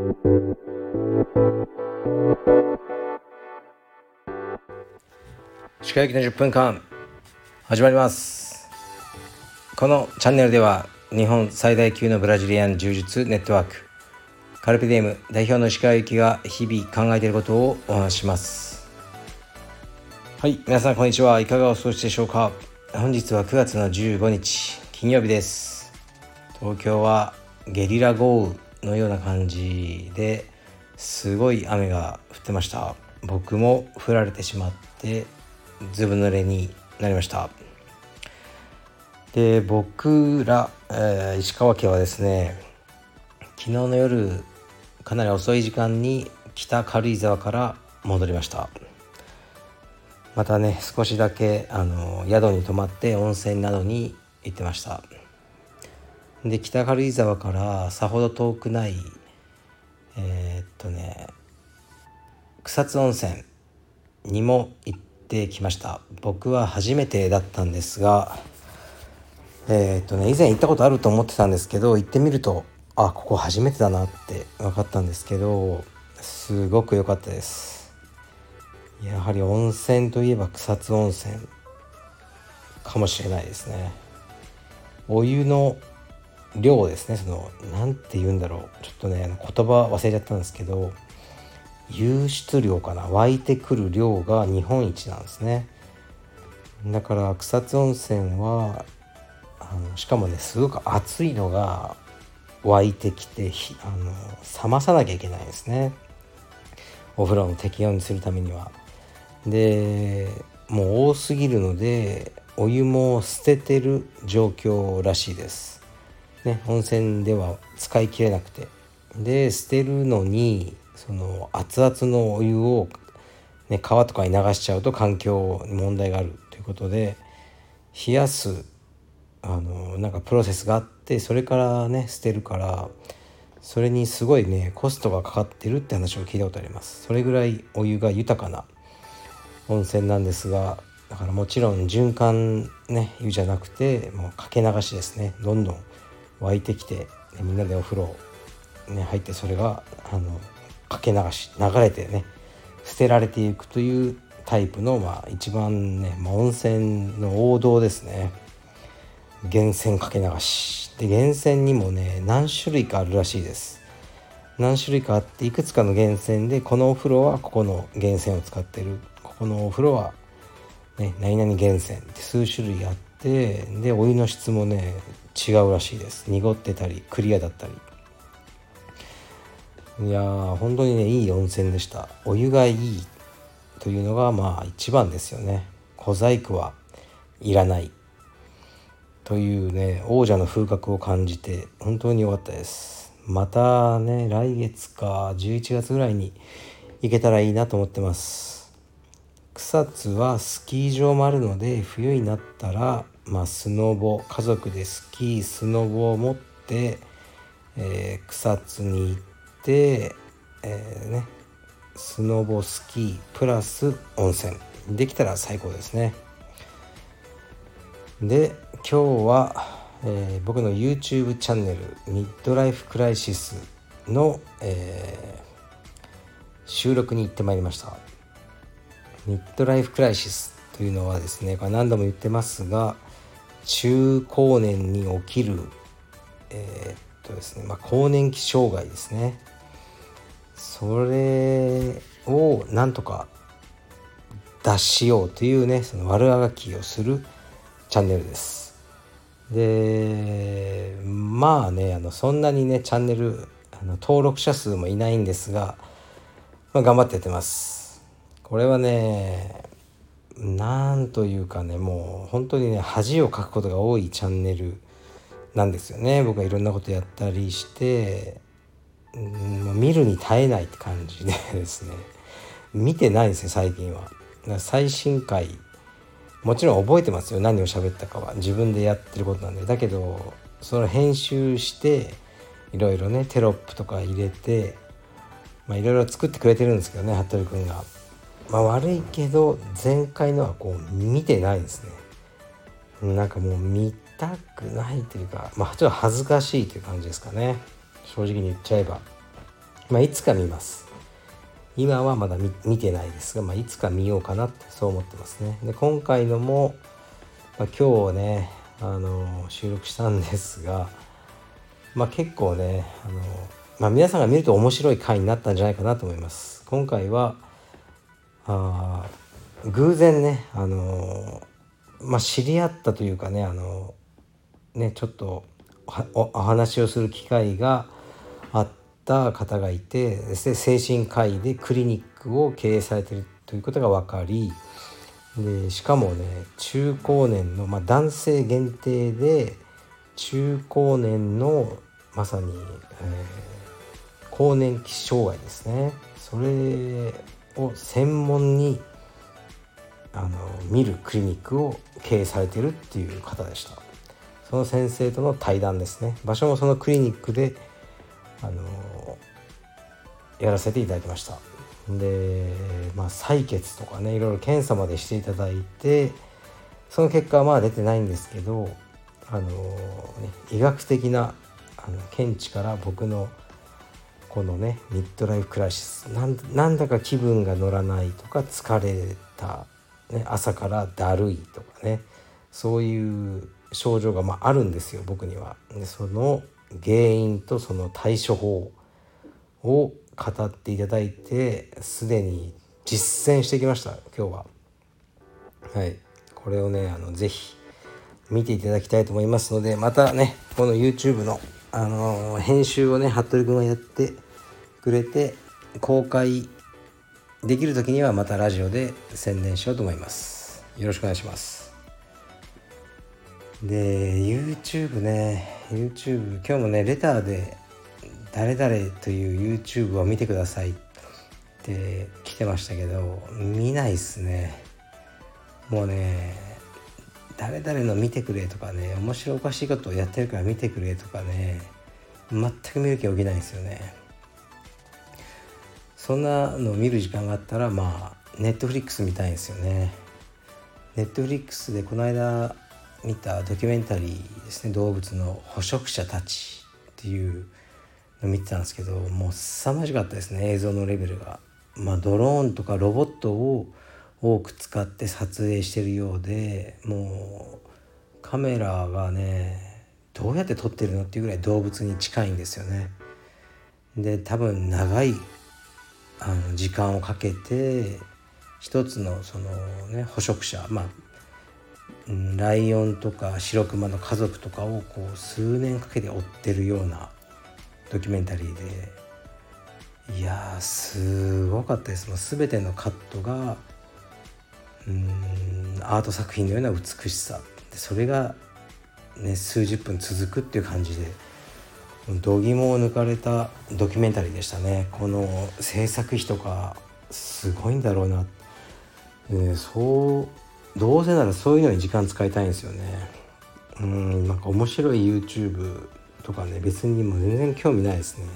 歯科行きの10分間始まります。このチャンネルでは日本最大級のブラジリアン柔術ネットワークカルピディウム代表の石川由紀が日々考えていることをお話しします。はい。皆さんこんにちは。いかがお過ごしでしょうか？本日は9月の15日金曜日です。東京はゲリラ豪雨のような感じですごい雨が降ってました。僕も降られてしまってずぶ濡れになりました。で僕ら、えー、石川家はですね昨日の夜かなり遅い時間に北軽井沢から戻りました。またね少しだけあの宿に泊まって温泉などに行ってました。で北軽井沢からさほど遠くないえー、っとね草津温泉にも行ってきました。僕は初めてだったんですがえー、っとね以前行ったことあると思ってたんですけど行ってみるとあここ初めてだなって分かったんですけどすごく良かったです。やはり温泉といえば草津温泉かもしれないですね。お湯の量ですね。その何て言うんだろう。ちょっとね言葉忘れちゃったんですけど湧出量かな。湧いてくる量が日本一なんですね。だから草津温泉はあのしかもねすごく熱いのが湧いてきてあの冷まさなきゃいけないんですね。お風呂の適温にするためには。でもう多すぎるのでお湯も捨ててる状況らしいです。ね、温泉では使い切れなくて。で捨てるのにその熱々のお湯を、ね、川とかに流しちゃうと環境に問題があるということで冷やすあのなんかプロセスがあってそれからね捨てるからそれにすごいねコストがかかってるって話を聞いたことあります。それぐらいお湯が豊かな温泉なんですがだからもちろん循環ね湯じゃなくてもうかけ流しですね。どんどん湧いてきてみんなでお風呂、ね、入ってそれがあのかけ流し流れてね捨てられていくというタイプの、まあ、一番ね、まあ、温泉の王道ですね。源泉かけ流し。で源泉にもね何種類かあるらしいです。何種類かあっていくつかの源泉でこのお風呂はここの源泉を使ってる。ここのお風呂は、ね、何々源泉って数種類あってでお湯の質もね違うらしいです。濁ってたりクリアだったり。いやー本当にねいい温泉でした。お湯がいいというのがまあ一番ですよね。小細工はいらない。というね王者の風格を感じて本当に良かったです。またね来月か11月ぐらいに行けたらいいなと思ってます。草津はスキー場もあるので冬になったらまあ、スノボ家族でスキースノボを持って、えー、草津に行って、えー、ね、スノボスキープラス温泉。できたら最高ですね。で今日は、えー、僕の YouTube チャンネルミッドライフクライシスの、え収録に行ってまいりました。ミッドライフクライシスというのはですね何度も言ってますが中高年に起きるえー、っとですねまあ、更年期障害ですね。それをなんとか脱しようというねその悪あがきをするチャンネルです。でまあねあのそんなにねチャンネルあの登録者数もいないんですが、まあ、頑張ってやってます。これはねなんというかねもう本当にね恥をかくことが多いチャンネルなんですよね僕はいろんなことやったりして、うん、見るに耐えないって感じでですね見てないですよ最近は。最新回もちろん覚えてますよ何を喋ったかは自分でやってることなんでだけどその編集していろいろねテロップとか入れてまあいろいろ作ってくれてるんですけどね服部君が。まあ、悪いけど前回のはこう見てないですね。なんかもう見たくないというかまあちょっと恥ずかしいという感じですかね。正直に言っちゃえば。まあ、いつか見ます。今はまだ見てないですが、まあ、いつか見ようかなってそう思ってますね。で今回のも、まあ、今日ねあの収録したんですが、まあ、結構ねあの、まあ、皆さんが見ると面白い回になったんじゃないかなと思います。今回はあ偶然ねあのまあ知り合ったというかねあのねちょっとお話をする機会があった方がいて精神科医でクリニックを経営されてるということが分かりでしかもね中高年の、まあ、男性限定で中高年のまさに、えー、更年期障害ですね。それを専門にあの見るクリニックを経営されてるっていう方でした。その先生との対談ですね。場所もそのクリニックであのやらせていただきました。でまあ採血とかねいろいろ検査までしていただいてその結果はまあ出てないんですけどあの、ね、医学的なあの見地から僕のこのねミッドライフクライシスなんだか気分が乗らないとか疲れた、ね、朝からだるいとかねそういう症状がまああるんですよ僕には。でその原因とその対処法を語っていただいてすでに実践してきました今日は。はいこれをねあのぜひ見ていただきたいと思いますのでまたねこの YouTube のあの編集をね服部君がやってくれて公開できる時にはまたラジオで宣伝しようと思います。よろしくお願いします。で YouTube ね。YouTube 今日もねレターで誰々という YouTube を見てくださいって来てましたけど見ないっすね。もうね誰々の見てくれとかね面白おかしいことをやってるから見てくれとかね全く見る気起きないんですよねそんなのを見る時間があったらまあネットフリックス見たいんですよねネットフリックスでこの間見たドキュメンタリーですね動物の捕食者たちっていうの見てたんですけどもう凄まじかったですね映像のレベルが。まあ、ドローンとかロボットを多く使って撮影してるようでもうカメラがねどうやって撮ってるのっていうぐらい動物に近いんですよね。で多分長いあの時間をかけて一つのそのね捕食者まあライオンとかシロクマの家族とかをこう数年かけて追ってるようなドキュメンタリーでいやすごかったですもう全てのカットがうんアート作品のような美しさそれが、ね、数十分続くっていう感じで度肝を抜かれたドキュメンタリーでしたね。この制作費とかすごいんだろうな、ね、そうどうせならそういうのに時間使いたいんですよね。うんなんか面白い YouTube とかね別にもう全然興味ないですね。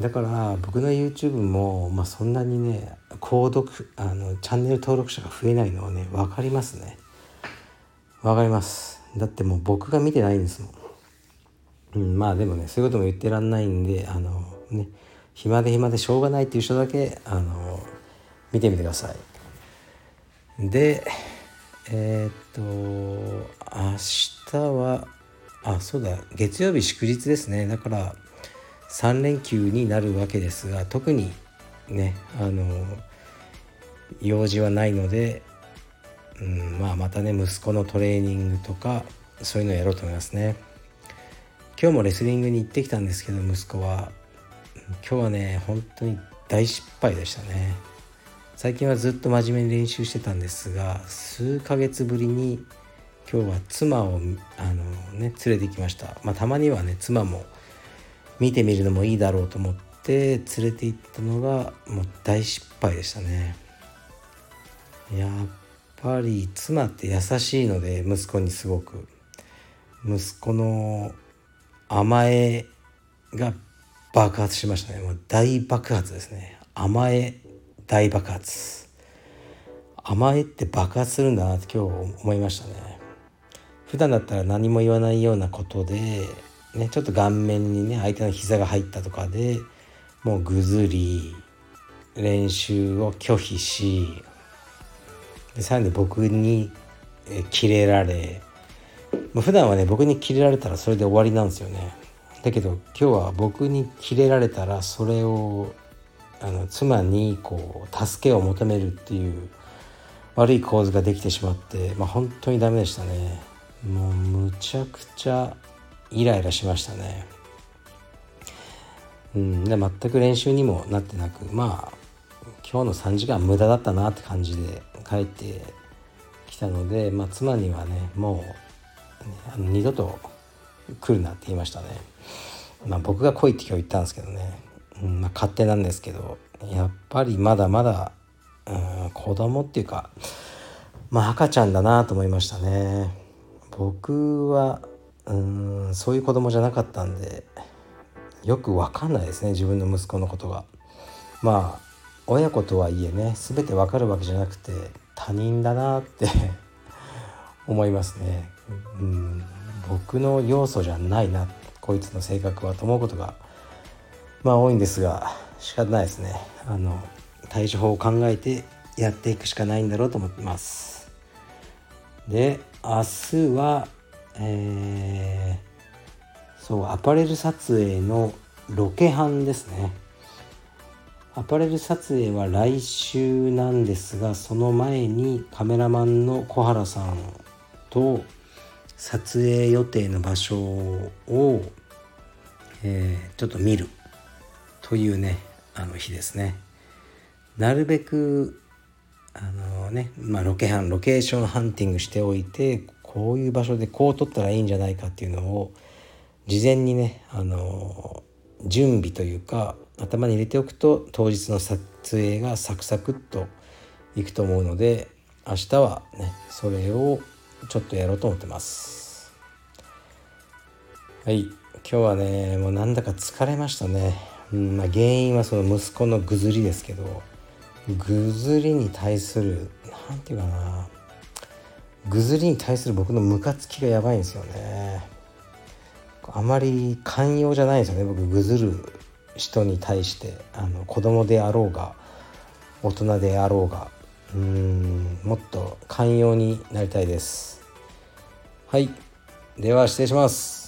だから僕の YouTube も、まあ、そんなにね購読あのチャンネル登録者が増えないのはね分かりますね。分かります。だってもう僕が見てないんですもん、うん、まあでもねそういうことも言ってらんないんであのね暇で暇でしょうがないっていう人だけあの見てみてください。でえー、っと明日はあそうだ月曜日祝日ですね。だから3連休になるわけですが特にねあの用事はないので、うん、まあまたね息子のトレーニングとかそういうのをやろうと思いますね。今日もレスリングに行ってきたんですけど息子は。今日はね本当に大失敗でしたね。最近はずっと真面目に練習してたんですが数ヶ月ぶりに今日は妻をあの、ね、連れてきました、まあ、たまにはね妻も見てみるのもいいだろうと思って連れて行ったのがもう大失敗でしたね。やっぱり妻って優しいので息子にすごく。息子の甘えが爆発しましたね。もう大爆発ですね。甘え大爆発。甘えって爆発するんだなって今日思いましたね。普段だったら何も言わないようなことで、ね、ちょっと顔面にね相手の膝が入ったとかでもうぐずり練習を拒否しでさらに僕にキレられ普段はね僕にキレられたらそれで終わりなんですよね。だけど今日は僕にキレられたらそれをあの妻にこう助けを求めるっていう悪い構図ができてしまって、まあ、本当にダメでしたね。もうむちゃくちゃイライラしましたね。うんで全く練習にもなってなくまあ今日の3時間無駄だったなって感じで帰ってきたので、まあ、妻にはねもう、ね、あの二度と来るなって言いましたね。まあ、僕が来いって今日言ったんですけどね、うんまあ、勝手なんですけどやっぱりまだまだ、うん、子供っていうか、まあ、赤ちゃんだなと思いましたね。僕はうんそういう子供じゃなかったんでよく分かんないですね自分の息子のことが。まあ親子とはいえね全てわかるわけじゃなくて他人だなって 思いますね、うん、僕の要素じゃないなこいつの性格はと思うことがまあ多いんですが仕方ないですね。あの対処法を考えてやっていくしかないんだろうと思ってます。で明日はえー、そうアパレル撮影のロケハンですねアパレル撮影は来週なんですがその前にカメラマンの小原さんと撮影予定の場所を、えー、ちょっと見るというねあの日ですね。なるべくあのね、まあ、ロケハンロケーションハンティングしておいてこういう場所でこう撮ったらいいんじゃないかっていうのを事前にねあの準備というか頭に入れておくと当日の撮影がサクサクっといくと思うので明日はねそれをちょっとやろうと思ってます。はい今日はねもうなんだか疲れましたね、うんまあ、原因はその息子のぐずりですけどぐずりに対する何て言うかな。ぐずりに対する僕のムカつきがやばいんですよね。あまり寛容じゃないですよね僕ぐずる人に対してあの子供であろうが大人であろうがうんもっと寛容になりたいです。はい。では失礼します。